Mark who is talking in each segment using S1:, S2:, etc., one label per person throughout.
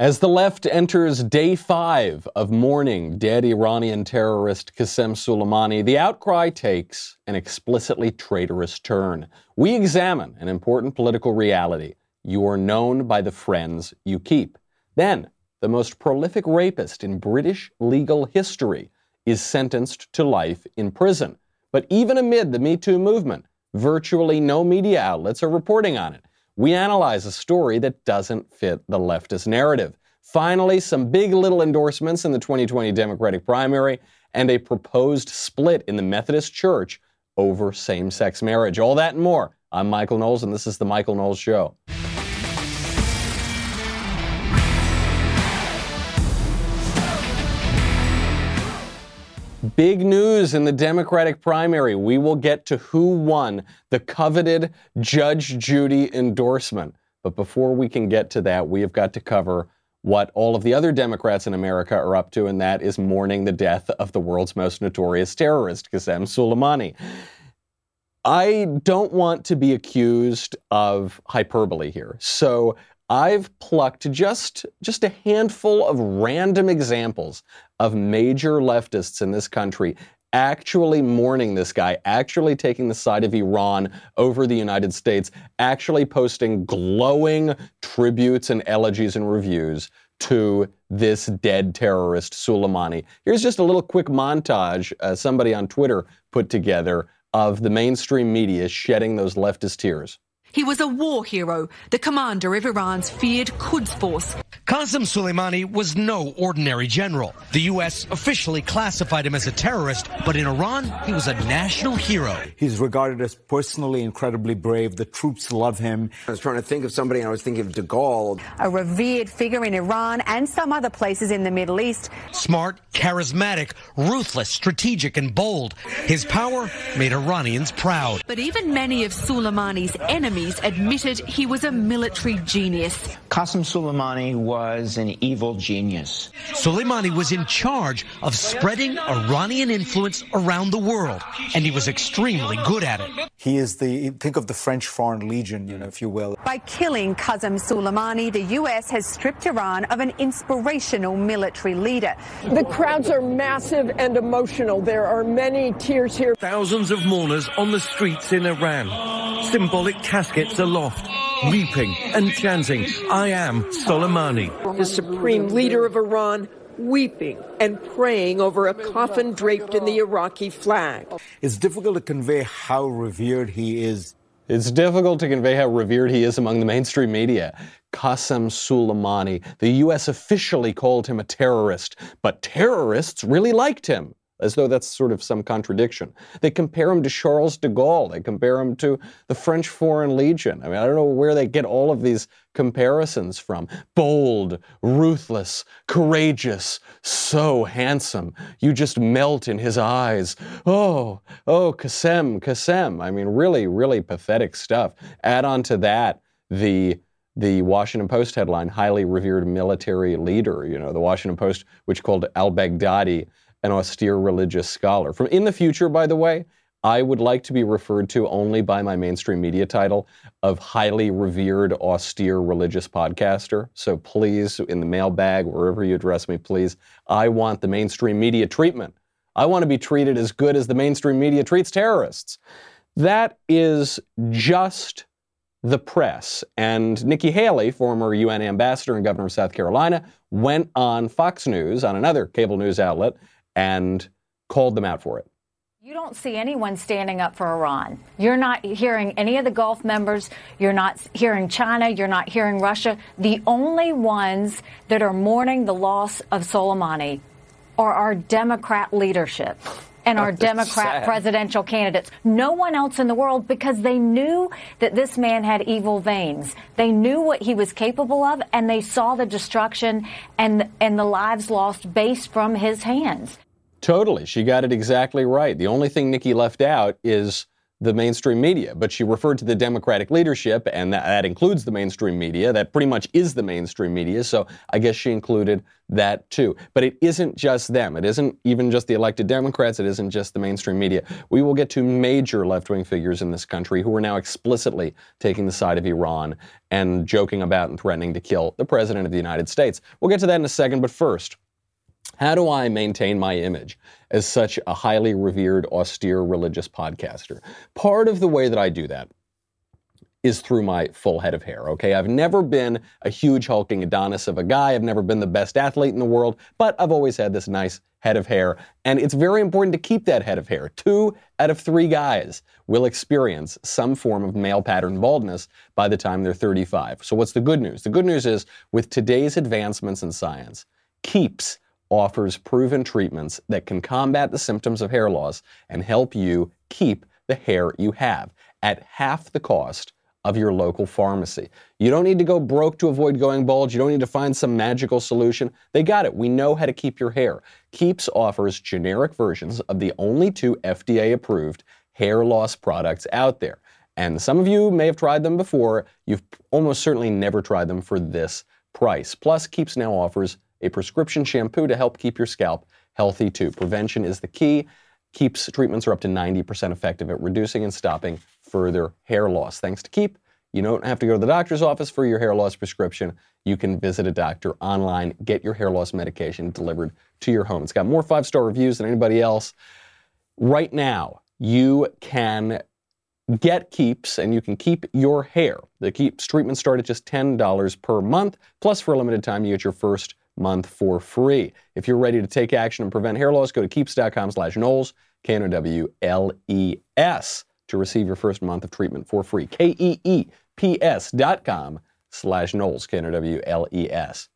S1: As the left enters day five of mourning dead Iranian terrorist Qasem Soleimani, the outcry takes an explicitly traitorous turn. We examine an important political reality. You are known by the friends you keep. Then, the most prolific rapist in British legal history is sentenced to life in prison. But even amid the Me Too movement, virtually no media outlets are reporting on it we analyze a story that doesn't fit the leftist narrative. Finally, some big little endorsements in the 2020 Democratic primary and a proposed split in the Methodist Church over same sex marriage. All that and more. I'm Michael Knowles, and this is The Michael Knowles Show. Big news in the Democratic primary. We will get to who won the coveted Judge Judy endorsement. But before we can get to that, we have got to cover what all of the other Democrats in America are up to, and that is mourning the death of the world's most notorious terrorist, Qasem Soleimani. I don't want to be accused of hyperbole here. So I've plucked just, just a handful of random examples of major leftists in this country actually mourning this guy, actually taking the side of Iran over the United States, actually posting glowing tributes and elegies and reviews to this dead terrorist, Soleimani. Here's just a little quick montage uh, somebody on Twitter put together of the mainstream media shedding those leftist tears.
S2: He was a war hero, the commander of Iran's feared Quds force.
S3: Qasem Soleimani was no ordinary general. The U.S. officially classified him as a terrorist, but in Iran, he was a national hero.
S4: He's regarded as personally incredibly brave. The troops love him.
S5: I was trying to think of somebody, and I was thinking of de Gaulle.
S6: A revered figure in Iran and some other places in the Middle East.
S3: Smart, charismatic, ruthless, strategic, and bold. His power made Iranians proud.
S2: But even many of Soleimani's enemies admitted he was a military genius.
S7: Qasem Soleimani was an evil genius.
S3: Soleimani was in charge of spreading Iranian influence around the world, and he was extremely good at it.
S4: He is the, think of the French Foreign Legion, you know, if you will.
S6: By killing Qasem Soleimani, the U.S. has stripped Iran of an inspirational military leader.
S8: The crowds are massive and emotional. There are many tears here.
S9: Thousands of mourners on the streets in Iran symbolic caskets aloft, weeping and chanting, I am Soleimani.
S8: The supreme leader of Iran weeping and praying over a coffin draped in the Iraqi flag.
S4: It's difficult to convey how revered he is.
S1: It's difficult to convey how revered he is among the mainstream media. Qasem Soleimani, the U.S. officially called him a terrorist, but terrorists really liked him as though that's sort of some contradiction. They compare him to Charles de Gaulle. They compare him to the French Foreign Legion. I mean, I don't know where they get all of these comparisons from. Bold, ruthless, courageous, so handsome. You just melt in his eyes. Oh, oh, Qasem, Qasem. I mean, really, really pathetic stuff. Add on to that the the Washington Post headline, highly revered military leader, you know, the Washington Post, which called al Baghdadi an austere religious scholar. From in the future, by the way, I would like to be referred to only by my mainstream media title of highly revered, austere religious podcaster. So please, in the mailbag, wherever you address me, please, I want the mainstream media treatment. I want to be treated as good as the mainstream media treats terrorists. That is just the press. And Nikki Haley, former UN ambassador and governor of South Carolina, went on Fox News, on another cable news outlet, and called them out for it.
S10: You don't see anyone standing up for Iran. You're not hearing any of the Gulf members. You're not hearing China. You're not hearing Russia. The only ones that are mourning the loss of Soleimani are our Democrat leadership and our Democrat sad. presidential candidates. No one else in the world because they knew that this man had evil veins. They knew what he was capable of and they saw the destruction and and the lives lost based from his hands.
S1: Totally. She got it exactly right. The only thing Nikki left out is the mainstream media, but she referred to the Democratic leadership, and that, that, includes the mainstream media. That pretty much is the mainstream media, so I guess she included that too. But it isn't just them. It isn't even just the elected Democrats. It isn't just the mainstream media. We will get to major left wing figures in this country who are now explicitly taking the side of Iran and joking about and threatening to kill the President of the United States. We'll get to that in a second, but first, how do I maintain my image as such a highly revered, austere religious podcaster? Part of the way that I do that is through my full head of hair, okay? I've never been a huge hulking Adonis of a guy. I've never been the best athlete in the world, but I've always had this nice head of hair. And it's very important to keep that head of hair. Two out of three guys will experience some form of male pattern baldness by the time they're 35. So what's the good news? The good news is with today's advancements in science, keeps offers proven treatments that can combat the symptoms of hair loss and help you keep the hair you have at half the cost of your local pharmacy. You don't need to go broke to avoid going bald. You don't need to find some magical solution. They got it. We know how to keep your hair. Keeps offers generic versions of the only two FDA approved hair loss products out there. And some of you may have tried them before. You've almost certainly never tried them for this price. Plus, Keeps now offers a prescription shampoo to help keep your scalp healthy too. Prevention is the key. Keeps treatments are up to 90% effective at reducing and stopping further hair loss. Thanks to Keep, you don't have to go to the doctor's office for your hair loss prescription. You can visit a doctor online, get your hair loss medication delivered to your home. It's got more five star reviews than anybody else. Right now, you can get Keeps and you can keep your hair. The Keeps treatment start at just $10 per month. Plus, for a limited time, you get your first month for free. If you're ready to take action and prevent hair loss, go to keeps.com slash Knowles, K-N-O-W-L-E-S, to receive your first month of treatment for free. K-E-E-P-S dot com slash Knowles, K-N-O-W-L-E-S.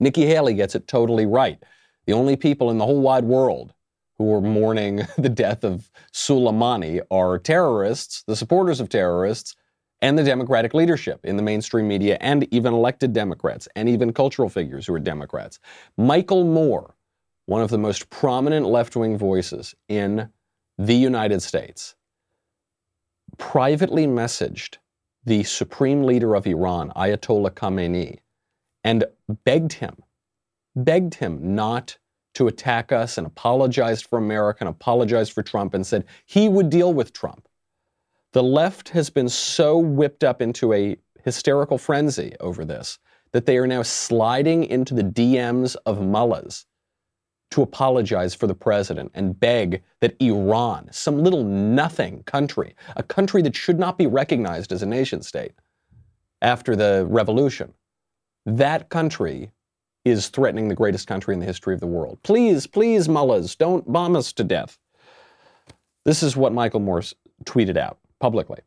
S1: Nikki Haley gets it totally right. The only people in the whole wide world who are mourning the death of Soleimani are terrorists, the supporters of terrorists, and the Democratic leadership in the mainstream media and even elected Democrats and even cultural figures who are Democrats. Michael Moore, one of the most prominent left wing voices in the United States, privately messaged the supreme leader of Iran, Ayatollah Khamenei, and begged him, begged him not to attack us and apologized for America and apologized for Trump and said he would deal with Trump. The left has been so whipped up into a hysterical frenzy over this that they are now sliding into the DMs of mullahs to apologize for the president and beg that Iran, some little nothing country, a country that should not be recognized as a nation state after the revolution, that country is threatening the greatest country in the history of the world. Please, please, mullahs, don't bomb us to death. This is what Michael Morse tweeted out publicly.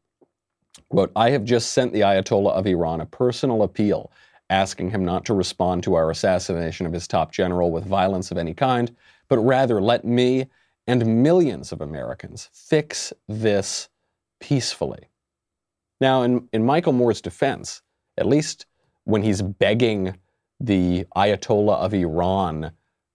S1: Quote, I have just sent the Ayatollah of Iran a personal appeal asking him not to respond to our assassination of his top general with violence of any kind, but rather let me and millions of Americans fix this peacefully. Now, in, in Michael Moore's defense, at least when he's begging the Ayatollah of Iran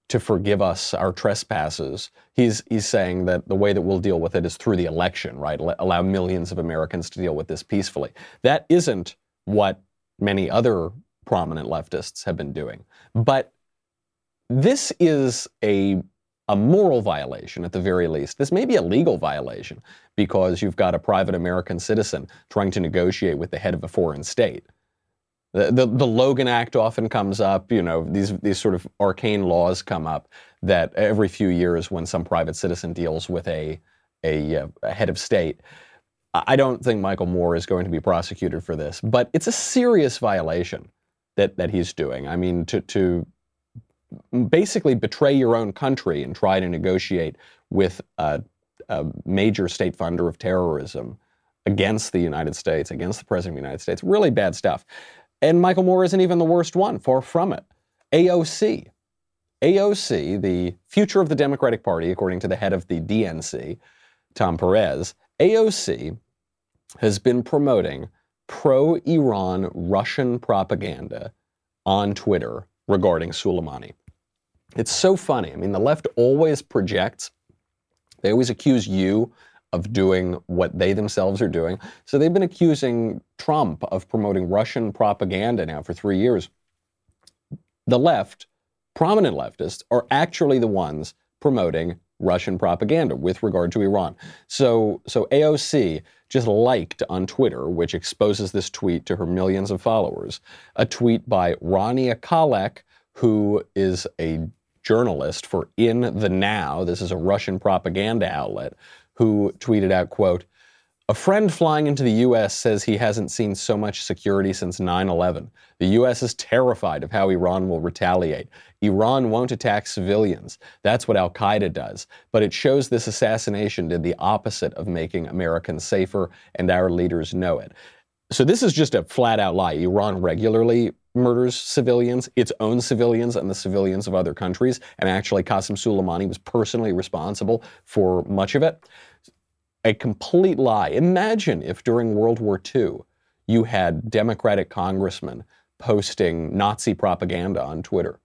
S1: to forgive us our trespasses. He's, he's saying that the way that we'll deal with it is through the election, right? Allow millions of Americans to deal with this peacefully. That isn't what many other prominent leftists have been doing. But this is a, a moral violation at the very least. This may be a legal violation because you've got a private American citizen trying to negotiate with the head of a foreign state. The, the, Logan Act often comes up. You know, these, these sort of arcane laws come up that every few years when some private citizen deals with a, a, uh, a head of state. I don't think Michael Moore is going to be prosecuted for this, but it's a serious violation that, that he's doing. I mean, to, to basically betray your own country and try to negotiate with a, a major state funder of terrorism against the United States, against the President of the United States, really bad stuff. And Michael Moore isn't even the worst one, far from it. AOC. AOC, the future of the Democratic Party, according to the head of the DNC, Tom Perez, AOC has been promoting pro Iran Russian propaganda on Twitter regarding Soleimani. It's so funny. I mean, the left always projects, they always accuse you of doing what they themselves are doing. So they've been accusing Trump of promoting Russian propaganda now for three years. The left, prominent leftists, are actually the ones promoting Russian propaganda with regard to Iran. So, so AOC just liked on Twitter, which exposes this tweet to her millions of followers, a tweet by Rania Khalek, who is a journalist for In the Now. This is a Russian propaganda outlet who tweeted out, quote, a friend flying into the U.S. says he hasn't seen so much security since 9 11. The U.S. is terrified of how Iran will retaliate. Iran won't attack civilians. That's what Al Qaeda does. But it shows this assassination did the opposite of making Americans safer, and our leaders know it. So this is just a flat out lie. Iran regularly murders civilians, its own civilians, and the civilians of other countries. And actually, Qasem Soleimani was personally responsible for much of it a complete lie. Imagine if during World War II you had Democratic congressmen posting Nazi propaganda on Twitter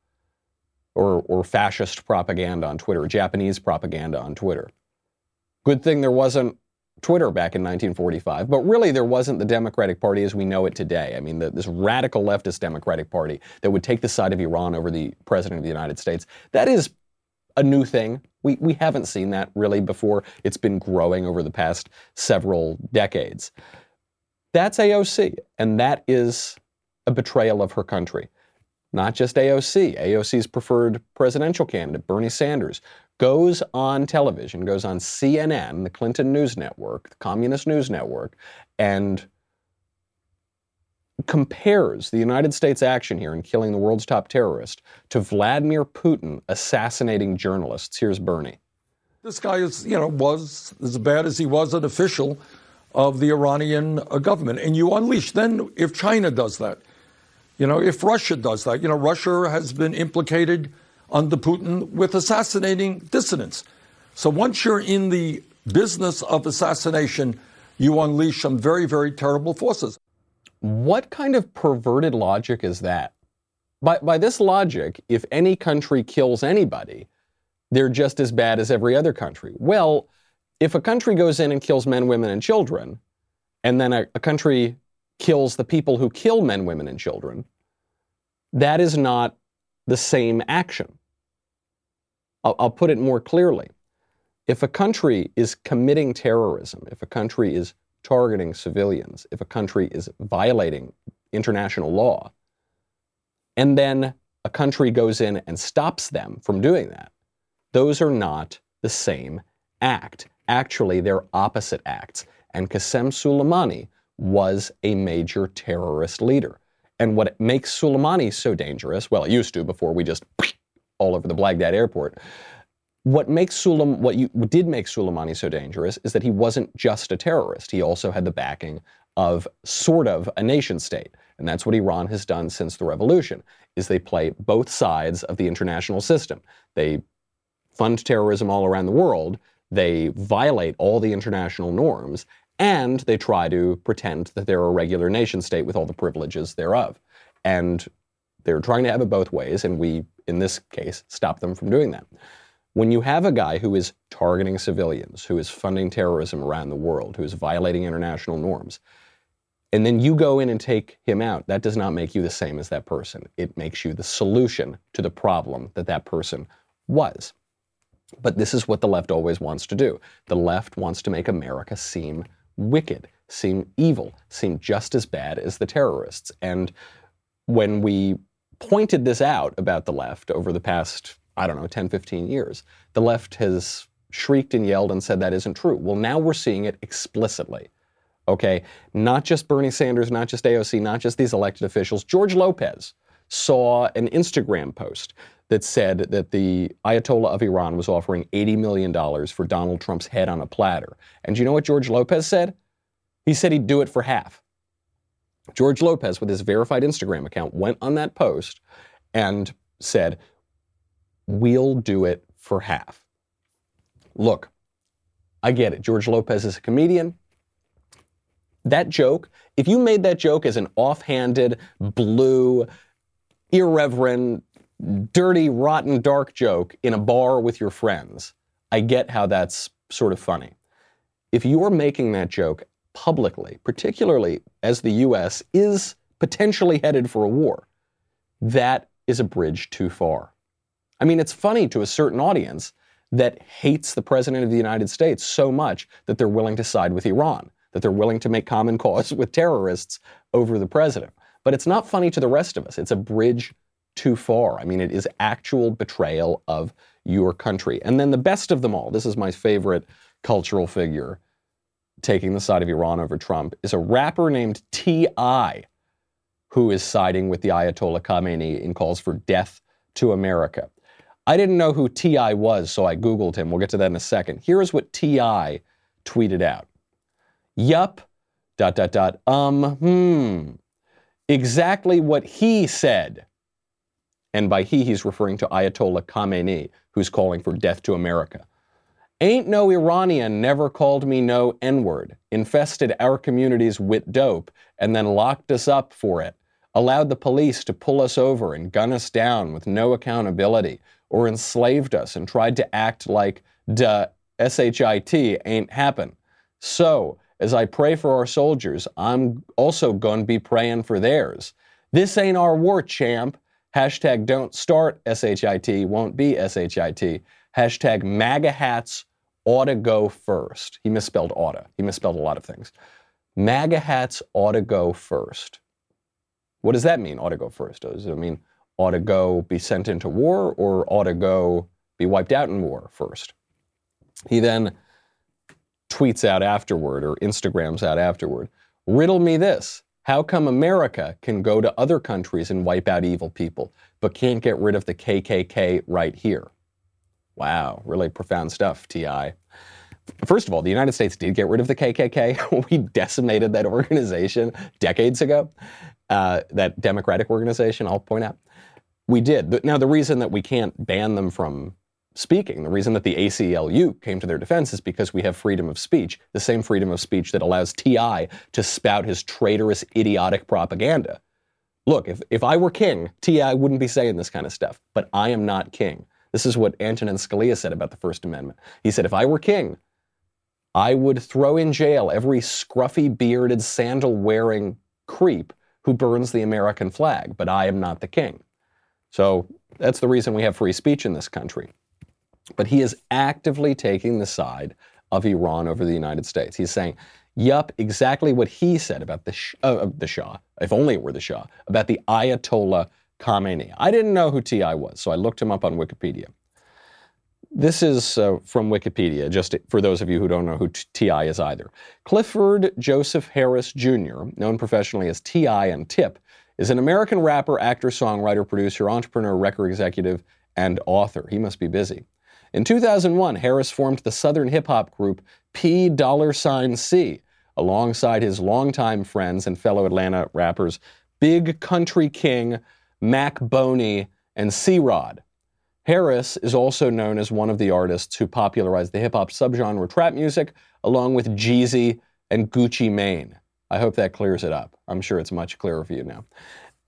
S1: or, or fascist propaganda on Twitter, Japanese propaganda on Twitter. Good thing there wasn't Twitter back in 1945, but really there wasn't the Democratic Party as we know it today. I mean, the, this radical leftist Democratic Party that would take the side of Iran over the President of the United States. That is a new thing. We, we haven't seen that really before. It's been growing over the past several decades. That's AOC, and that is a betrayal of her country. Not just AOC, AOC's preferred presidential candidate, Bernie Sanders, goes on television, goes on CNN, the Clinton News Network, the Communist News Network, and compares the United States action here in killing the world's top terrorist to Vladimir Putin assassinating journalists. Here's Bernie.
S11: This guy is, you know, was as bad as he was an official of the Iranian uh, government. And you unleash. Then, if China does that, you know, if Russia does that, you know, Russia has been implicated under Putin with assassinating dissidents. So once you're in the business of assassination, you unleash some very, very terrible forces.
S1: What kind of perverted logic is that? By, by this logic, if any country kills anybody, they're just as bad as every other country. Well, if a country goes in and kills men, women, and children, and then a, a country kills the people who kill men, women, and children, that is not the same action. I'll, I'll put it more clearly. If a country is committing terrorism, if a country is targeting civilians, if a country is violating international law, and then a country goes in and stops them from doing that, those are not the same act. Actually, they're opposite acts. And Qasem Soleimani was a major terrorist leader. And what makes Soleimani so dangerous, well, it used to before we just all over the Baghdad airport, what makes Suleim, what you did make Soleimani so dangerous is that he wasn't just a terrorist. He also had the backing of sort of a nation state. And that's what Iran has done since the revolution, is they play both sides of the international system. They fund terrorism all around the world, they violate all the international norms, and they try to pretend that they're a regular nation state with all the privileges thereof. And they're trying to have it both ways, and we, in this case, stop them from doing that. When you have a guy who is targeting civilians, who is funding terrorism around the world, who is violating international norms, and then you go in and take him out, that does not make you the same as that person. It makes you the solution to the problem that that person was. But this is what the left always wants to do. The left wants to make America seem wicked, seem evil, seem just as bad as the terrorists. And when we pointed this out about the left over the past I don't know, 10, 15 years. The left has shrieked and yelled and said that isn't true. Well, now we're seeing it explicitly. Okay? Not just Bernie Sanders, not just AOC, not just these elected officials. George Lopez saw an Instagram post that said that the Ayatollah of Iran was offering $80 million for Donald Trump's head on a platter. And you know what George Lopez said? He said he'd do it for half. George Lopez, with his verified Instagram account, went on that post and said, we'll do it for half. Look, I get it. George Lopez is a comedian. That joke, if you made that joke as an offhanded, blue, irreverent, dirty, rotten, dark joke in a bar with your friends, I get how that's sort of funny. if you're making that joke publicly, particularly as the US is potentially headed for a war, that is a bridge too far. I mean, it's funny to a certain audience that hates the President of the United States so much that they're willing to side with Iran, that they're willing to make common cause with terrorists over the President. But it's not funny to the rest of us. It's a bridge too far. I mean, it is actual betrayal of your country. And then the best of them all, this is my favorite cultural figure taking the side of Iran over Trump, is a rapper named T.I., who is siding with the Ayatollah Khamenei in calls for death to America. I didn't know who T.I. was, so I Googled him. We'll get to that in a second. Here's what T.I. tweeted out Yup, dot, dot, dot, um, hmm. Exactly what he said. And by he, he's referring to Ayatollah Khamenei, who's calling for death to America. Ain't no Iranian never called me no N word, infested our communities with dope, and then locked us up for it, allowed the police to pull us over and gun us down with no accountability, or enslaved us and tried to act like the SHIT ain't happen. So, as I pray for our soldiers, I'm also gonna be praying for theirs. This ain't our war, champ. Hashtag don't start SHIT, won't be SHIT. Hashtag MAGA hats ought to go first. He misspelled oughta. He misspelled a lot of things. MAGA hats ought to go first. What does that mean, ought to go first? Does it mean ought to go be sent into war or ought to go be wiped out in war first? He then tweets out afterward or Instagrams out afterward riddle me this. How come America can go to other countries and wipe out evil people, but can't get rid of the KKK right here? Wow, really profound stuff, T.I. First of all, the United States did get rid of the KKK. we decimated that organization decades ago, uh, that democratic organization, I'll point out. We did. Now, the reason that we can't ban them from speaking. The reason that the ACLU came to their defense is because we have freedom of speech, the same freedom of speech that allows TI to spout his traitorous, idiotic propaganda. Look, if, if I were king, TI wouldn't be saying this kind of stuff, but I am not king. This is what Antonin Scalia said about the First Amendment. He said, if I were king, I would throw in jail every scruffy, bearded, sandal wearing creep who burns the American flag, but I am not the king. So that's the reason we have free speech in this country. But he is actively taking the side of Iran over the United States. He's saying, yup, exactly what he said about the, sh- uh, the Shah, if only it were the Shah, about the Ayatollah Khamenei. I didn't know who T.I. was, so I looked him up on Wikipedia. This is uh, from Wikipedia, just for those of you who don't know who T.I. is either. Clifford Joseph Harris Jr., known professionally as T.I. and Tip, is an American rapper, actor, songwriter, producer, entrepreneur, record executive, and author. He must be busy. In 2001, Harris formed the Southern hip hop group P Dollar Sign C alongside his longtime friends and fellow Atlanta rappers Big Kuntry King, Mac Boney, and C Rod. Harris is also known as one of the artists who popularized the hip hop subgenre trap music, along with Jeezy and Gucci Mane. I hope that clears it up. I'm sure it's much clearer for you now.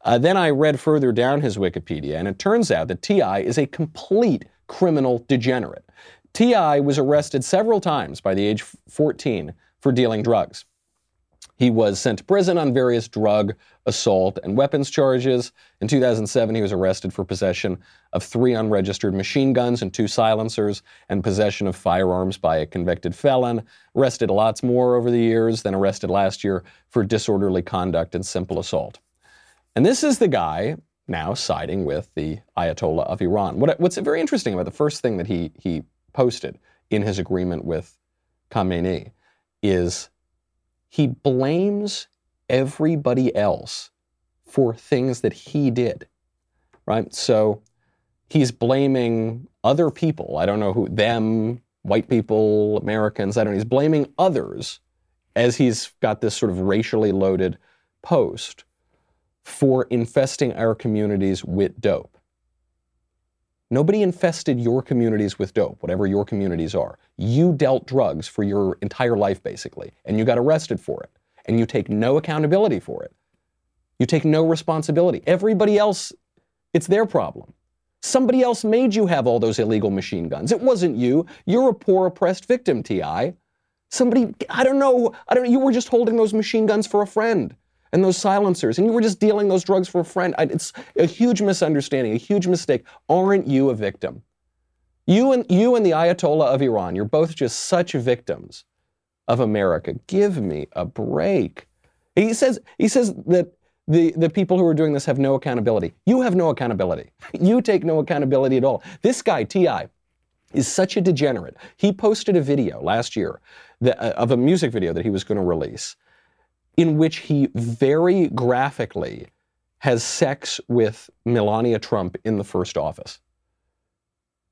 S1: Uh, then I read further down his Wikipedia, and it turns out that T.I. is a complete criminal degenerate. T.I. was arrested several times by the age 14 for dealing drugs. He was sent to prison on various drug, assault, and weapons charges. In 2007, he was arrested for possession of three unregistered machine guns and two silencers, and possession of firearms by a convicted felon. Arrested lots more over the years, then arrested last year for disorderly conduct and simple assault. And this is the guy now siding with the Ayatollah of Iran. What, what's very interesting about the first thing that he, he posted in his agreement with Khamenei is he blames everybody else for things that he did, right? So he's blaming other people. I don't know who, them, white people, Americans, I don't know. He's blaming others as he's got this sort of racially loaded post for infesting our communities with dope. Nobody infested your communities with dope, whatever your communities are. You dealt drugs for your entire life, basically, and you got arrested for it. And you take no accountability for it. You take no responsibility. Everybody else, it's their problem. Somebody else made you have all those illegal machine guns. It wasn't you. You're a poor, oppressed victim, T.I. Somebody, I don't know, I don't know, you were just holding those machine guns for a friend and those silencers, and you were just dealing those drugs for a friend. It's a huge misunderstanding, a huge mistake. Aren't you a victim? You and you and the Ayatollah of Iran, you're both just such victims of America. Give me a break. He says he says that the, the people who are doing this have no accountability. You have no accountability. You take no accountability at all. This guy, T.I., is such a degenerate. He posted a video last year that, uh, of a music video that he was going to release in which he very graphically has sex with Melania Trump in the first office.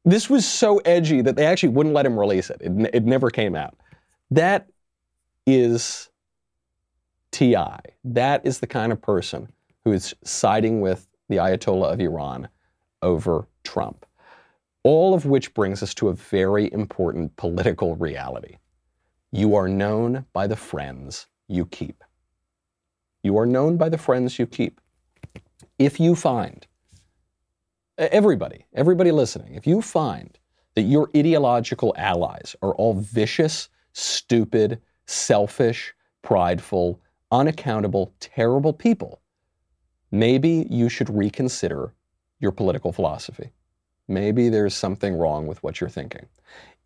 S1: This was so edgy that they actually wouldn't let him release it. It, it never came out. That is T.I. That is the kind of person who is siding with the Ayatollah of Iran over Trump. All of which brings us to a very important political reality. You are known by the friends you keep. You are known by the friends you keep. If you find, everybody, everybody listening, if you find that your ideological allies are all vicious, stupid, selfish, prideful, unaccountable, terrible people, maybe you should reconsider your political philosophy. Maybe there's something wrong with what you're thinking.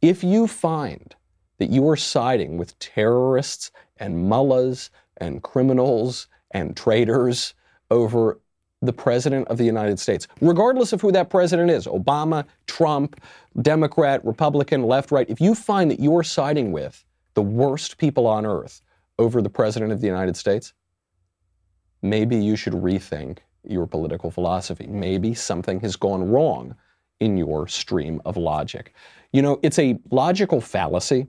S1: If you find that you are siding with terrorists and mullahs and criminals and traitors over the President of the United States, regardless of who that president is Obama, Trump, Democrat, Republican, left, right if you find that you are siding with the worst people on earth over the President of the United States, maybe you should rethink your political philosophy. Maybe something has gone wrong in your stream of logic. You know, it's a logical fallacy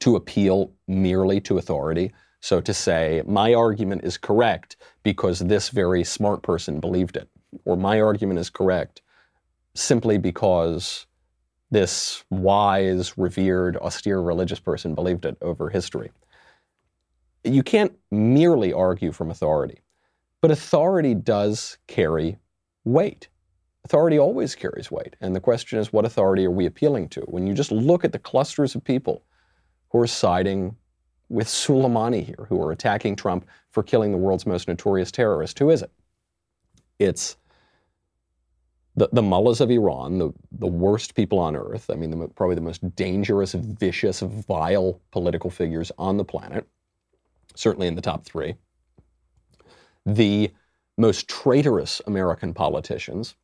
S1: to appeal merely to authority. So to say, my argument is correct because this very smart person believed it, or my argument is correct simply because this wise, revered, austere religious person believed it over history you can't merely argue from authority, but authority does carry weight. Authority always carries weight. And the question is, what authority are we appealing to? When you just look at the clusters of people who are siding with Soleimani here, who are attacking Trump for killing the world's most notorious terrorist, who is it? It's the, the mullahs of Iran, the, the worst people on earth. I mean, the, probably the most dangerous, vicious, vile political figures on the planet certainly in the top three. The most traitorous American politicians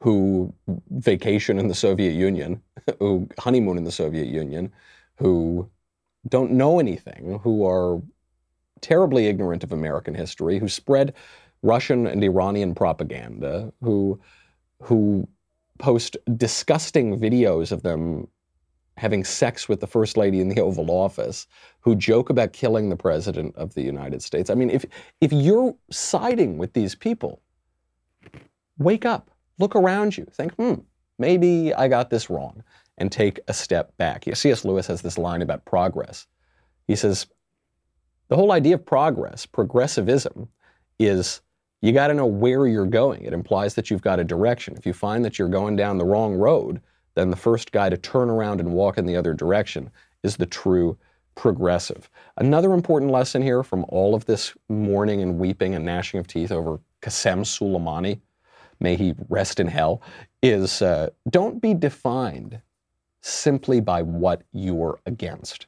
S1: who vacation in the Soviet Union, who honeymoon in the Soviet Union, who don't know anything, who are terribly ignorant of American history, who spread Russian and Iranian propaganda, who who post disgusting videos of them having sex with the first lady in the Oval Office, who joke about killing the president of the United States. I mean, if if you're siding with these people, wake up, look around you, think, hmm, maybe I got this wrong, and take a step back. C.S. Lewis has this line about progress. He says, the whole idea of progress, progressivism, is you got to know where you're going. It implies that you've got a direction. If you find that you're going down the wrong road, then the first guy to turn around and walk in the other direction is the true progressive. Another important lesson here from all of this mourning and weeping and gnashing of teeth over Qasem Soleimani, may he rest in hell, is uh, don't be defined simply by what you're against.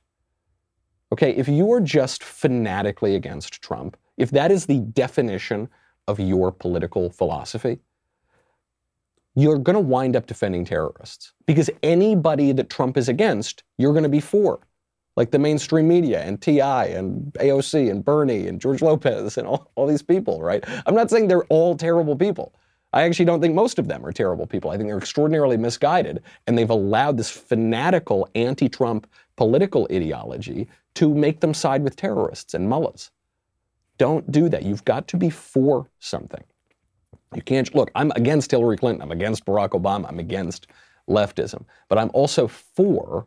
S1: Okay, if you are just fanatically against Trump, if that is the definition of your political philosophy, you're going to wind up defending terrorists because anybody that Trump is against, you're going to be for. Like the mainstream media and TI and AOC and Bernie and George Lopez and all, all these people, right? I'm not saying they're all terrible people. I actually don't think most of them are terrible people. I think they're extraordinarily misguided, and they've allowed this fanatical anti Trump political ideology to make them side with terrorists and mullahs. Don't do that. You've got to be for something. You can't look, I'm against Hillary Clinton, I'm against Barack Obama, I'm against leftism, but I'm also for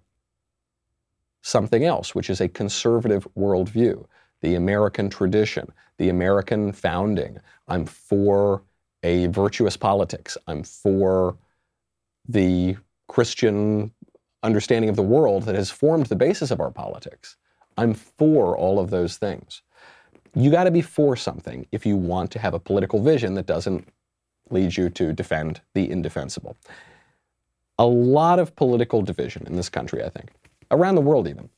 S1: something else, which is a conservative worldview, the American tradition, the American founding. I'm for a virtuous politics. I'm for the Christian understanding of the world that has formed the basis of our politics. I'm for all of those things. You got to be for something if you want to have a political vision that doesn't lead you to defend the indefensible. A lot of political division in this country, I think, around the world even,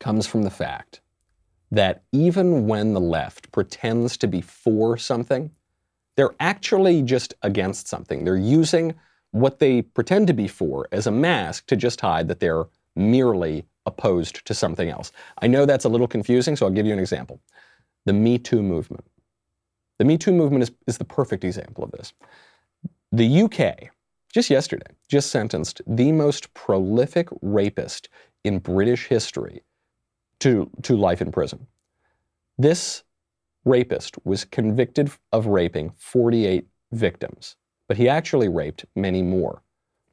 S1: comes from the fact that even when the left pretends to be for something, they're actually just against something. They're using what they pretend to be for as a mask to just hide that they're merely opposed to something else. I know that's a little confusing, so I'll give you an example. The Me Too movement. The Me Too movement is, is the perfect example of this. The UK, just yesterday, just sentenced the most prolific rapist in British history to, to life in prison. This rapist was convicted of raping 48 victims but he actually raped many more.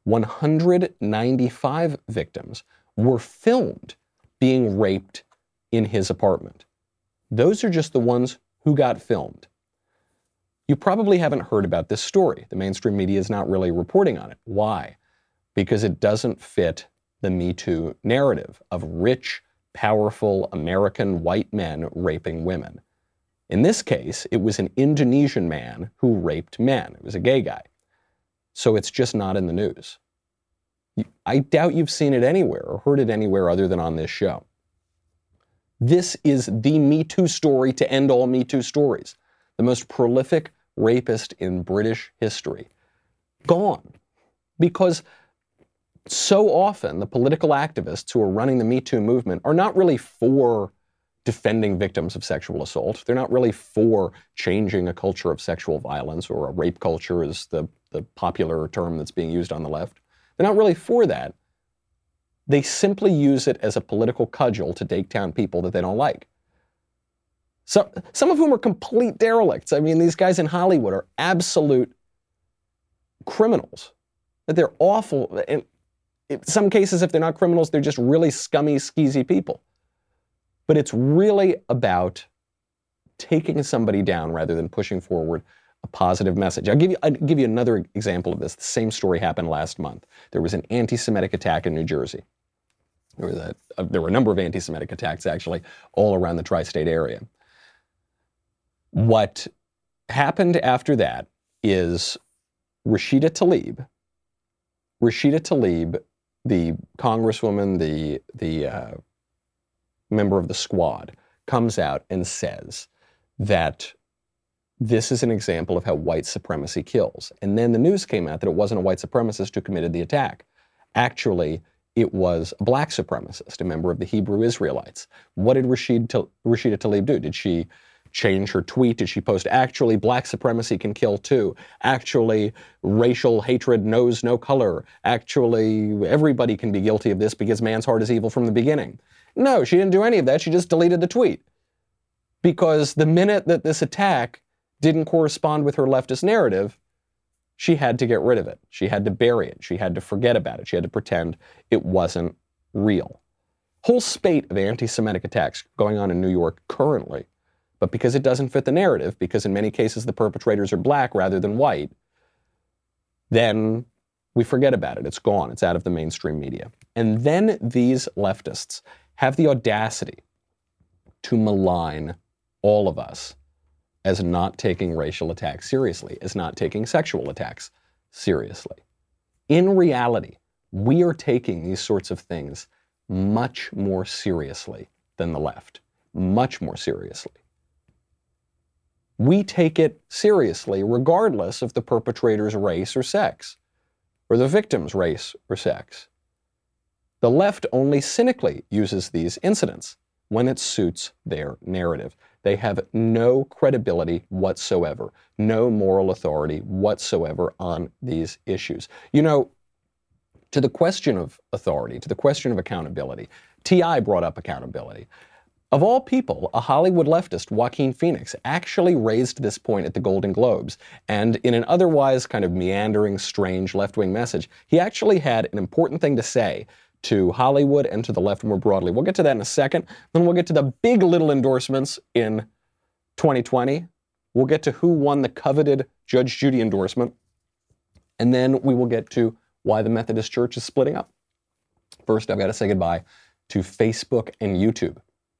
S1: 195 victims were filmed being raped in his apartment. Those are just the ones who got filmed. You probably haven't heard about this story. The mainstream media is not really reporting on it. Why? Because it doesn't fit the Me Too narrative of rich, powerful American white men raping women. In this case, it was an Indonesian man who raped men. It was a gay guy. So it's just not in the news. I doubt you've seen it anywhere or heard it anywhere other than on this show. This is the Me Too story to end all Me Too stories. The most prolific rapist in British history. Gone. Because so often the political activists who are running the Me Too movement are not really for defending victims of sexual assault. They're not really for changing a culture of sexual violence or a rape culture, is the, the popular term that's being used on the left. They're not really for that. They simply use it as a political cudgel to take down people that they don't like. Some, some of whom are complete derelicts. I mean, these guys in Hollywood are absolute criminals. That they're awful. In some cases, if they're not criminals, they're just really scummy, skeezy people but it's really about taking somebody down rather than pushing forward a positive message. I'll give you, I'll give you another example of this. The same story happened last month. There was an anti Semitic attack in New Jersey. There, was a, a, there were a number of anti Semitic attacks, actually, all around the tri state area. What happened after that is Rashida Tlaib, Rashida Tlaib, the congresswoman, the, the uh, member of the squad, comes out and says that this is an example of how white supremacy kills. And then the news came out that it wasn't a white supremacist who committed the attack. Actually, it was a black supremacist, a member of the Hebrew Israelites. What did Rashid Rashida Tlaib do? Did she change her tweet? Did she post, actually, black supremacy can kill too? Actually, racial hatred knows no color? Actually, everybody can be guilty of this because man's heart is evil from the beginning. No, she didn't do any of that. She just deleted the tweet. Because the minute that this attack didn't correspond with her leftist narrative, she had to get rid of it. She had to bury it. She had to forget about it. She had to pretend it wasn't real. Whole spate of anti Semitic attacks going on in New York currently. But because it doesn't fit the narrative, because in many cases the perpetrators are black rather than white, then we forget about it. It's gone. It's out of the mainstream media. And then these leftists have the audacity to malign all of us as not taking racial attacks seriously, as not taking sexual attacks seriously. In reality, we are taking these sorts of things much more seriously than the left, much more seriously. We take it seriously regardless of the perpetrator's race or sex, or the victim's race or sex. The left only cynically uses these incidents when it suits their narrative. They have no credibility whatsoever, no moral authority whatsoever on these issues. You know, to the question of authority, to the question of accountability, T.I. brought up accountability. Of all people, a Hollywood leftist, Joaquin Phoenix, actually raised this point at the Golden Globes. And in an otherwise kind of meandering, strange left wing message, he actually had an important thing to say to Hollywood and to the left more broadly. We'll get to that in a second. Then we'll get to the big little endorsements in 2020. We'll get to who won the coveted Judge Judy endorsement. And then we will get to why the Methodist Church is splitting up. First, I've got to say goodbye to Facebook and YouTube.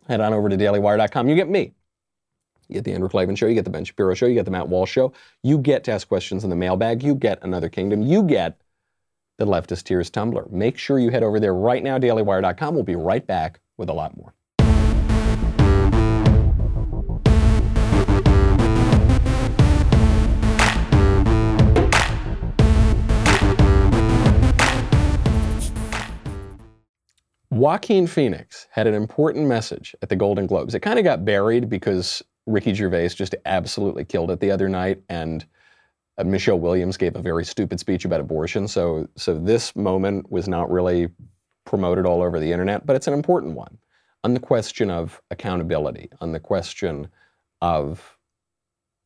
S1: Head on over to dailywire.com. You get me. You get the Andrew Klavan Show, you get the Ben Shapiro Show, you get the Matt Walsh Show. You get to ask questions in the mailbag. You get Another Kingdom. You get the Leftist Tears Tumbler. Make sure you head over there right now, dailywire.com. We'll be right back with a lot more. Joaquin Phoenix had an important message at the Golden Globes. It kind of got buried because Ricky Gervais just absolutely killed it the other night, and uh, Michelle Williams gave a very stupid speech about abortion. So, so this moment was not really promoted all over the internet, but it's an important one on the question of accountability, on the question of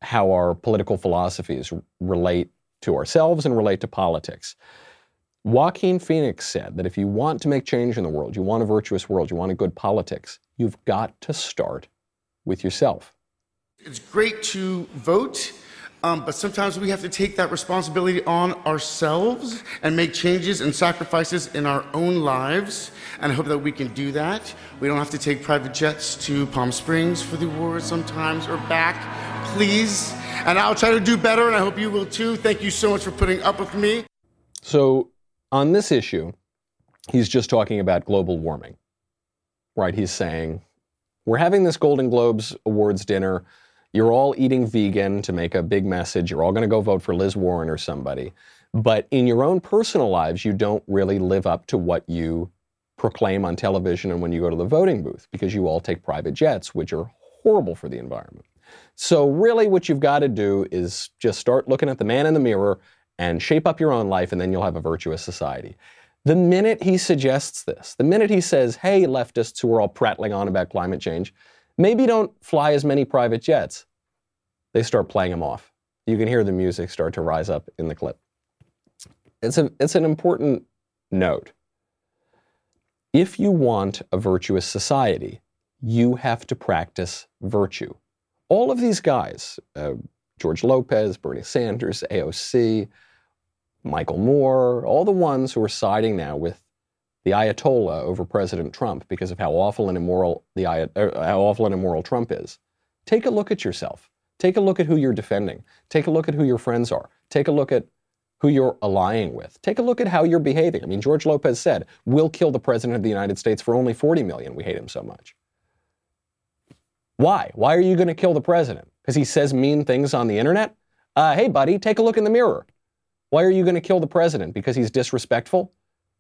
S1: how our political philosophies relate to ourselves and relate to politics. Joaquin Phoenix said that if you want to make change in the world, you want a virtuous world, you want a good politics, you've got to start with yourself.
S12: It's great to vote, um, but sometimes we have to take that responsibility on ourselves and make changes and sacrifices in our own lives. And I hope that we can do that. We don't have to take private jets to Palm Springs for the awards sometimes or back, please. And I'll try to do better, and I hope you will too. Thank you so much for putting up with me.
S1: So, on this issue, he's just talking about global warming, right? He's saying, we're having this Golden Globes Awards dinner. You're all eating vegan to make a big message. You're all going to go vote for Liz Warren or somebody. But in your own personal lives, you don't really live up to what you proclaim on television and when you go to the voting booth because you all take private jets, which are horrible for the environment. So, really, what you've got to do is just start looking at the man in the mirror and shape up your own life, and then you'll have a virtuous society. The minute he suggests this, the minute he says, hey, leftists who are all prattling on about climate change, maybe don't fly as many private jets, they start playing him off. You can hear the music start to rise up in the clip. It's, a, it's an important note. If you want a virtuous society, you have to practice virtue. All of these guys, uh, George Lopez, Bernie Sanders, AOC, Michael Moore, all the ones who are siding now with the Ayatollah over President Trump because of how awful and immoral the uh, how awful and immoral Trump is. Take a look at yourself. Take a look at who you're defending. Take a look at who your friends are. Take a look at who you're allying with. Take a look at how you're behaving. I mean, George Lopez said, "We'll kill the president of the United States for only 40 million. We hate him so much." Why? Why are you going to kill the president? Because he says mean things on the internet? Uh, hey, buddy, take a look in the mirror. Why are you going to kill the president? Because he's disrespectful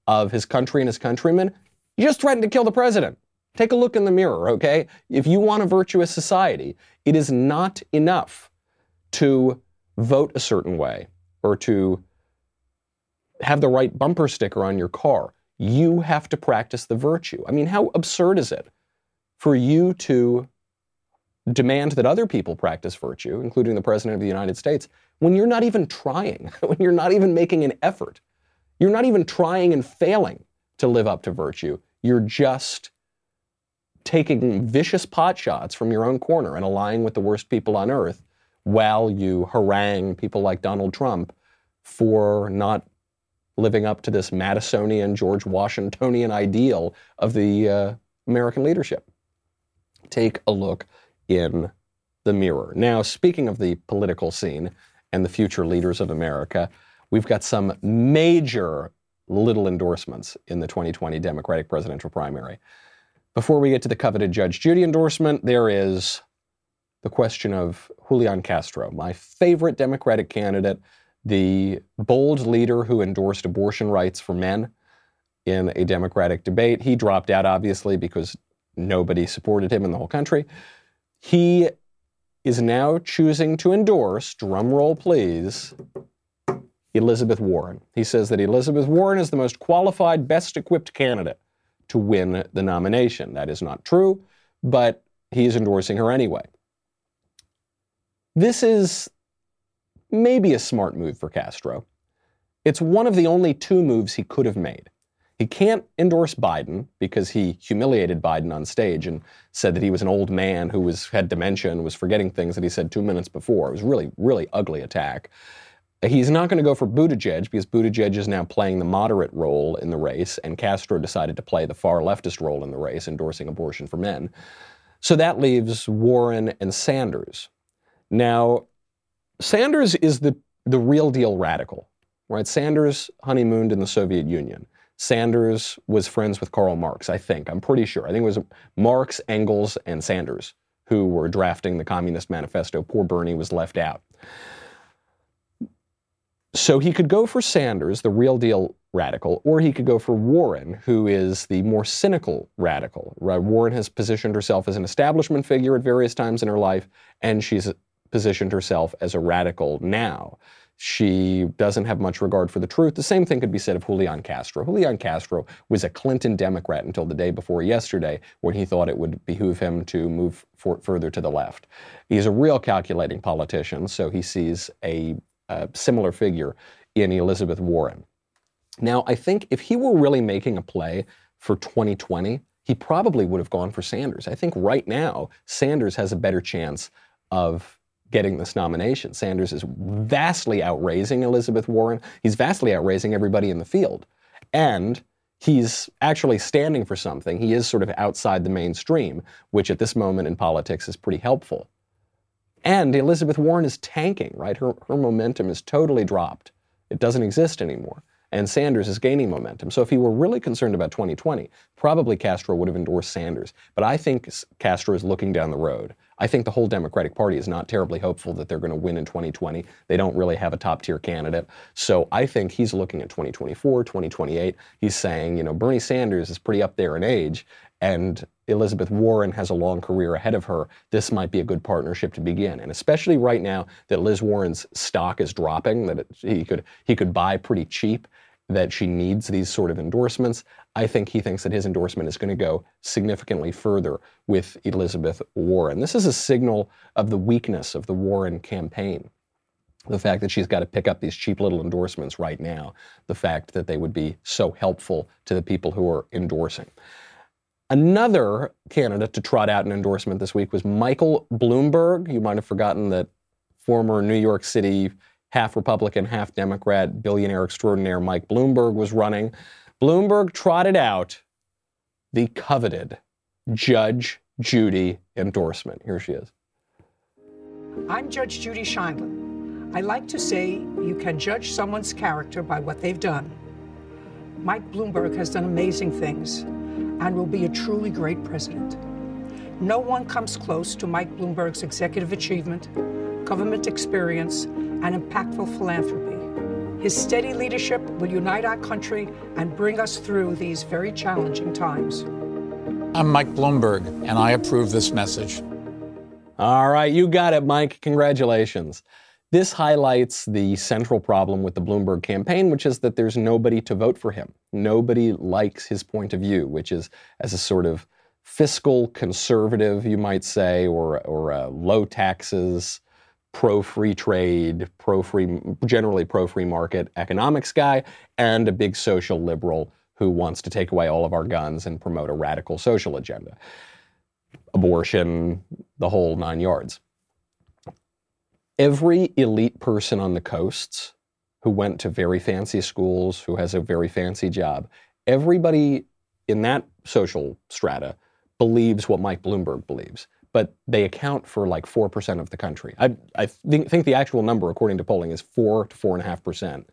S1: of his country and his countrymen? You just threatened to kill the president. Take a look in the mirror, okay? If you want a virtuous society, it is not enough to vote a certain way or to have the right bumper sticker on your car. You have to practice the virtue. I mean, how absurd is it for you to demand that other people practice virtue, including the President of the United States, when you're not even trying, when you're not even making an effort. You're not even trying and failing to live up to virtue. You're just taking vicious pot shots from your own corner and allying with the worst people on earth while you harangue people like Donald Trump for not living up to this Madisonian, George Washingtonian ideal of the uh, American leadership. Take a look in the mirror. Now, speaking of the political scene and the future leaders of America, we've got some major little endorsements in the 2020 Democratic presidential primary. Before we get to the coveted Judge Judy endorsement, there is the question of Julian Castro, my favorite Democratic candidate, the bold leader who endorsed abortion rights for men in a Democratic debate. He dropped out, obviously, because nobody supported him in the whole country. He is now choosing to endorse, drumroll please, Elizabeth Warren. He says that Elizabeth Warren is the most qualified, best equipped candidate to win the nomination. That is not true, but he is endorsing her anyway. This is maybe a smart move for Castro. It's one of the only two moves he could have made. He can't endorse Biden because he humiliated Biden on stage and said that he was an old man who was had dementia and was forgetting things that he said two minutes before. It was really, really ugly attack. He's not going to go for Buttigieg because Buttigieg is now playing the moderate role in the race, and Castro decided to play the far leftist role in the race, endorsing abortion for men. So that leaves Warren and Sanders. Now, Sanders is the, the real deal radical, right? Sanders honeymooned in the Soviet Union. Sanders was friends with Karl Marx, I think. I'm pretty sure. I think it was Marx, Engels, and Sanders who were drafting the Communist Manifesto. Poor Bernie was left out. So he could go for Sanders, the real deal radical, or he could go for Warren, who is the more cynical radical. Warren has positioned herself as an establishment figure at various times in her life, and she's positioned herself as a radical now. She doesn't have much regard for the truth. The same thing could be said of Julian Castro. Julian Castro was a Clinton Democrat until the day before yesterday when he thought it would behoove him to move for, further to the left. He's a real calculating politician, so he sees a, a similar figure in Elizabeth Warren. Now, I think if he were really making a play for 2020, he probably would have gone for Sanders. I think right now, Sanders has a better chance of getting this nomination. Sanders is vastly outraising Elizabeth Warren. He's vastly outraising everybody in the field. And he's actually standing for something. He is sort of outside the mainstream, which at this moment in politics is pretty helpful. And Elizabeth Warren is tanking, right? Her, her momentum is totally dropped. It doesn't exist anymore. And Sanders is gaining momentum. So if he were really concerned about 2020, probably Castro would have endorsed Sanders. But I think Castro is looking down the road. I think the whole Democratic Party is not terribly hopeful that they're going to win in 2020. They don't really have a top tier candidate. So I think he's looking at 2024, 2028. He's saying, you know, Bernie Sanders is pretty up there in age, and Elizabeth Warren has a long career ahead of her. This might be a good partnership to begin. And especially right now that Liz Warren's stock is dropping, that it, he could he could buy pretty cheap that she needs these sort of endorsements. I think he thinks that his endorsement is going to go significantly further with Elizabeth Warren. This is a signal of the weakness of the Warren campaign. The fact that she's got to pick up these cheap little endorsements right now, the fact that they would be so helpful to the people who are endorsing. Another candidate to trot out an endorsement this week was Michael Bloomberg. You might have forgotten that former New York City half Republican, half Democrat billionaire extraordinaire Mike Bloomberg was running. Bloomberg trotted out the coveted Judge Judy endorsement. Here she is.
S13: I'm Judge Judy Sheindlin. I like to say you can judge someone's character by what they've done. Mike Bloomberg has done amazing things and will be a truly great president. No one comes close to Mike Bloomberg's executive achievement, government experience, and impactful philanthropy. His steady leadership will unite our country and bring us through these very challenging times.
S14: I'm Mike Bloomberg, and I approve this message.
S1: All right, you got it, Mike. Congratulations. This highlights the central problem with the Bloomberg campaign, which is that there's nobody to vote for him. Nobody likes his point of view, which is as a sort of fiscal conservative, you might say, or, or uh, low taxes, pro free trade, pro free, generally pro free market economics guy, and a big social liberal who wants to take away all of our guns and promote a radical social agenda. Abortion, the whole nine yards. Every elite person on the coasts who went to very fancy schools, who has a very fancy job, everybody in that social strata believes what Mike Bloomberg believes but they account for like 4% of the country. I, I think, think the actual number, according to polling, is 4 to 4.5%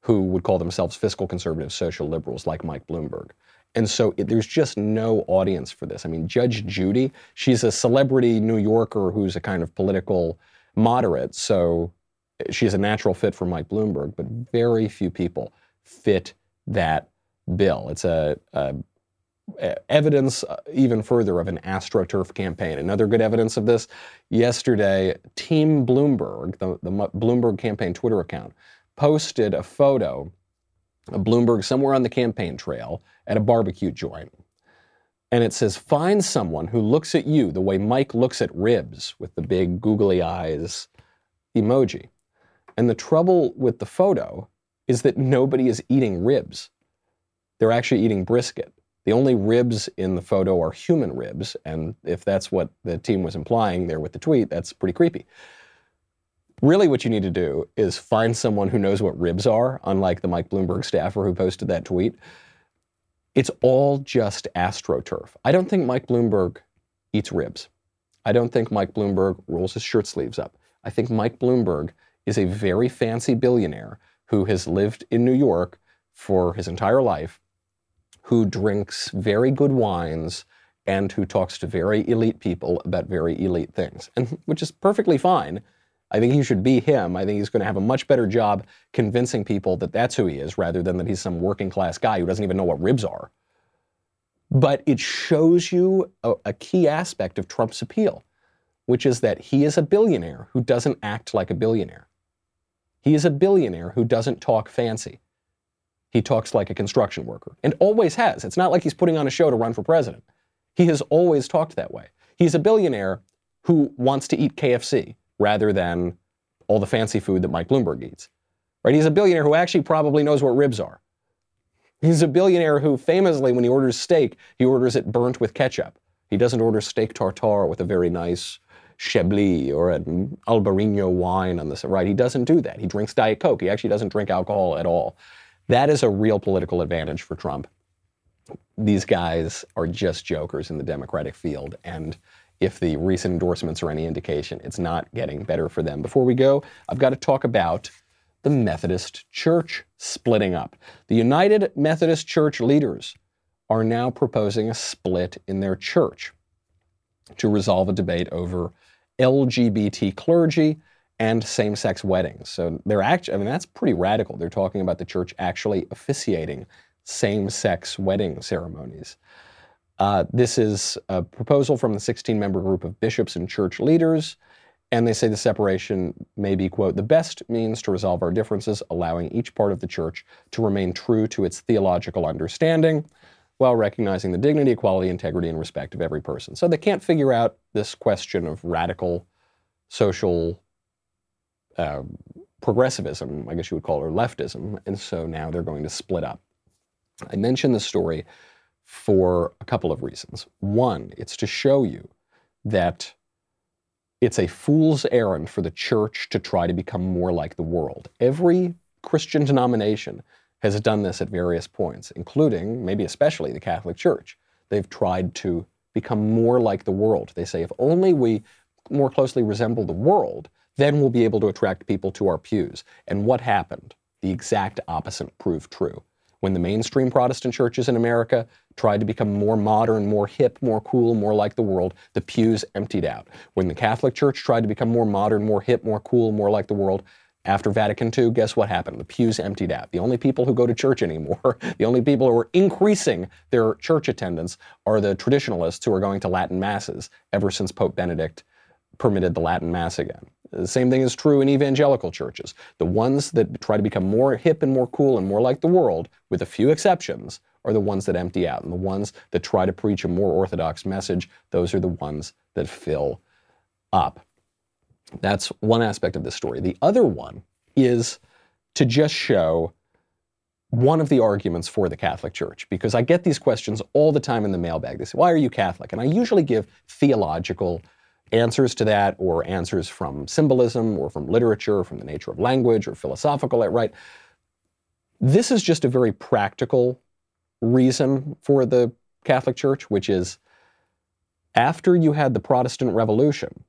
S1: who would call themselves fiscal conservative social liberals like Mike Bloomberg. And so it, there's just no audience for this. I mean, Judge Judy, she's a celebrity New Yorker who's a kind of political moderate. So she's a natural fit for Mike Bloomberg, but very few people fit that bill. It's a, a evidence uh, even further of an astroturf campaign. Another good evidence of this yesterday, Team Bloomberg, the, the Bloomberg campaign Twitter account, posted a photo of Bloomberg somewhere on the campaign trail at a barbecue joint. And it says, Find someone who looks at you the way Mike looks at ribs with the big googly eyes emoji. And the trouble with the photo is that nobody is eating ribs. They're actually eating brisket. The only ribs in the photo are human ribs, and if that's what the team was implying there with the tweet, that's pretty creepy. Really, what you need to do is find someone who knows what ribs are, unlike the Mike Bloomberg staffer who posted that tweet. It's all just astroturf. I don't think Mike Bloomberg eats ribs. I don't think Mike Bloomberg rolls his shirt sleeves up. I think Mike Bloomberg is a very fancy billionaire who has lived in New York for his entire life, who drinks very good wines, and who talks to very elite people about very elite things, and which is perfectly fine. I think he should be him. I think he's going to have a much better job convincing people that that's who he is rather than that he's some working class guy who doesn't even know what ribs are. But it shows you a, a key aspect of Trump's appeal, which is that he is a billionaire who doesn't act like a billionaire. He is a billionaire who doesn't talk fancy. He talks like a construction worker and always has. It's not like he's putting on a show to run for president. He has always talked that way. He's a billionaire who wants to eat KFC rather than all the fancy food that Mike Bloomberg eats. Right? He's a billionaire who actually probably knows what ribs are. He's a billionaire who famously, when he orders steak, he orders it burnt with ketchup. He doesn't order steak tartare with a very nice Chablis or an Albarino wine on this, right? He doesn't do that. He drinks Diet Coke. He actually doesn't drink alcohol at all. That is a real political advantage for Trump. These guys are just jokers in the Democratic field. And if the recent endorsements are any indication, it's not getting better for them. Before we go, I've got to talk about the Methodist Church splitting up. The United Methodist Church leaders are now proposing a split in their church to resolve a debate over LGBT clergy and same-sex weddings. So they're actually, I mean, that's pretty radical. They're talking about the church actually officiating same-sex wedding ceremonies. Uh, this is a proposal from the 16 member group of bishops and church leaders. And they say the separation may be, quote, the best means to resolve our differences, allowing each part of the church to remain true to its theological understanding while recognizing the dignity, equality, integrity, and respect of every person. So they can't figure out this question of radical social uh, progressivism, I guess you would call it, or leftism. And so now they're going to split up. I mentioned this story for a couple of reasons. One, it's to show you that it's a fool's errand for the church to try to become more like the world. Every Christian denomination has done this at various points, including, maybe especially, the Catholic Church. They've tried to become more like the world. They say if only we more closely resemble the world, then we'll be able to attract people to our pews. And what happened? The exact opposite proved true. When the mainstream Protestant churches in America tried to become more modern, more hip, more cool, more like the world, the pews emptied out. When the Catholic Church tried to become more modern, more hip, more cool, more like the world, after Vatican II, guess what happened? The pews emptied out. The only people who go to church anymore, the only people who are increasing their church attendance are the traditionalists who are going to Latin masses ever since Pope Benedict permitted the Latin Mass again. The same thing is true in evangelical churches. The ones that try to become more hip and more cool and more like the world, with a few exceptions, are the ones that empty out. And the ones that try to preach a more orthodox message, those are the ones that fill up. That's one aspect of this story. The other one is to just show one of the arguments for the Catholic Church, because I get these questions all the time in the mailbag. They say, Why are you Catholic? And I usually give theological answers to that, or answers from symbolism, or from literature, or from the nature of language, or philosophical, right? This is just a very practical reason for the Catholic Church, which is after you had the Protestant Revolution,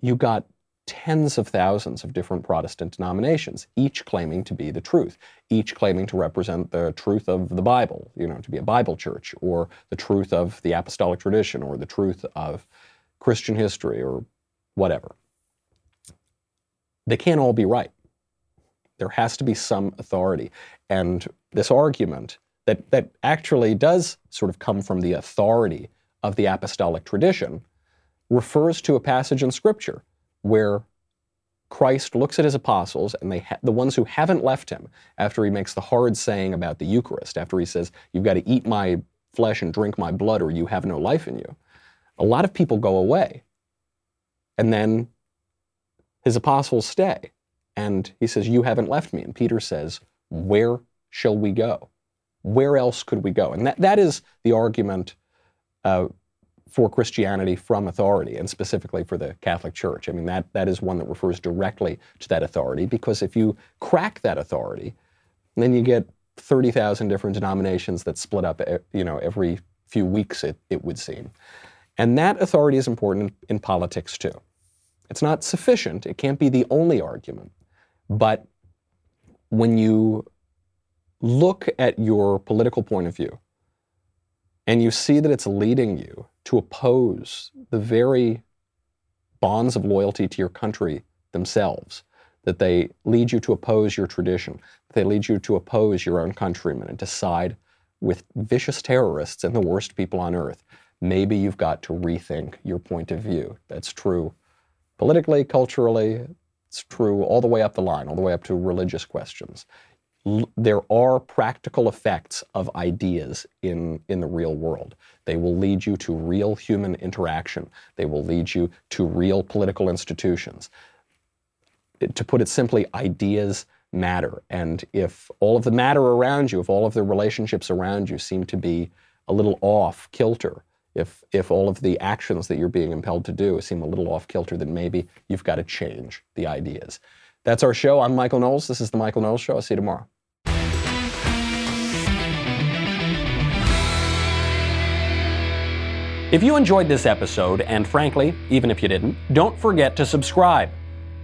S1: you got tens of thousands of different Protestant denominations, each claiming to be the truth, each claiming to represent the truth of the Bible, you know, to be a Bible church, or the truth of the apostolic tradition, or the truth of Christian history, or whatever. They can't all be right. There has to be some authority. And this argument that, that actually does sort of come from the authority of the apostolic tradition refers to a passage in Scripture where Christ looks at his apostles and they ha- the ones who haven't left him after he makes the hard saying about the Eucharist, after he says, You've got to eat my flesh and drink my blood or you have no life in you. A lot of people go away. And then his apostles stay. And he says, You haven't left me. And Peter says, Where shall we go? Where else could we go? And that, that is the argument uh, for Christianity from authority, and specifically for the Catholic Church. I mean, that, that is one that refers directly to that authority, because if you crack that authority, then you get 30,000 different denominations that split up, you know, every few weeks, it, it would seem. And that authority is important in, in politics too. It's not sufficient, it can't be the only argument, but when you look at your political point of view and you see that it's leading you to oppose the very bonds of loyalty to your country themselves, that they lead you to oppose your tradition, that they lead you to oppose your own countrymen and to side with vicious terrorists and the worst people on earth, maybe you've got to rethink your point of view. That's true politically, culturally, it's true all the way up the line, all the way up to religious questions. There are practical effects of ideas in, in the real world. They will lead you to real human interaction. They will lead you to real political institutions. To put it simply, ideas matter. And if all of the matter around you, if all of the relationships around you seem to be a little off kilter, if, if all of the actions that you're being impelled to do seem a little off kilter, then maybe you've got to change the ideas. That's our show. I'm Michael Knowles. This is The Michael Knowles Show. I'll see you tomorrow. If you enjoyed this episode, and frankly, even if you didn't, don't forget to subscribe.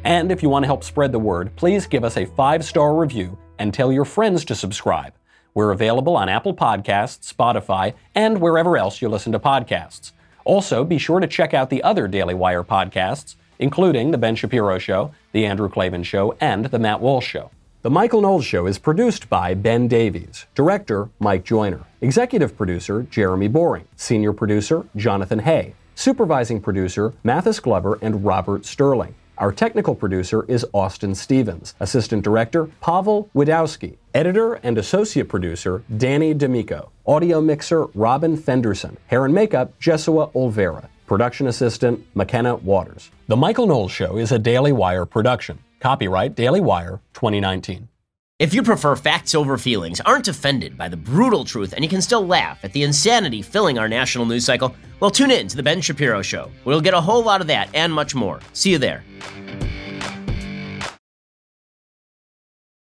S1: And if you want to help spread the word, please give us a five star review and tell your friends to subscribe. We're available on Apple Podcasts, Spotify, and wherever else you listen to podcasts. Also, be sure to check out the other Daily Wire podcasts, including The Ben Shapiro Show, The Andrew Klavan Show, and The Matt Walsh Show. The Michael Knowles Show is produced by Ben Davies, director Mike Joyner, executive producer Jeremy Boring, senior producer Jonathan Hay, supervising producer Mathis Glover and Robert Sterling. Our technical producer is Austin Stevens, assistant director Pavel Widowski, editor and associate producer Danny D'Amico, audio mixer Robin Fenderson, hair and makeup Jessua Olvera, production assistant McKenna Waters. The Michael Knowles Show is a Daily Wire production. Copyright Daily Wire 2019.
S15: If you prefer facts over feelings, aren't offended by the brutal truth, and you can still laugh at the insanity filling our national news cycle, well, tune in to The Ben Shapiro Show. We'll get a whole lot of that and much more. See you there.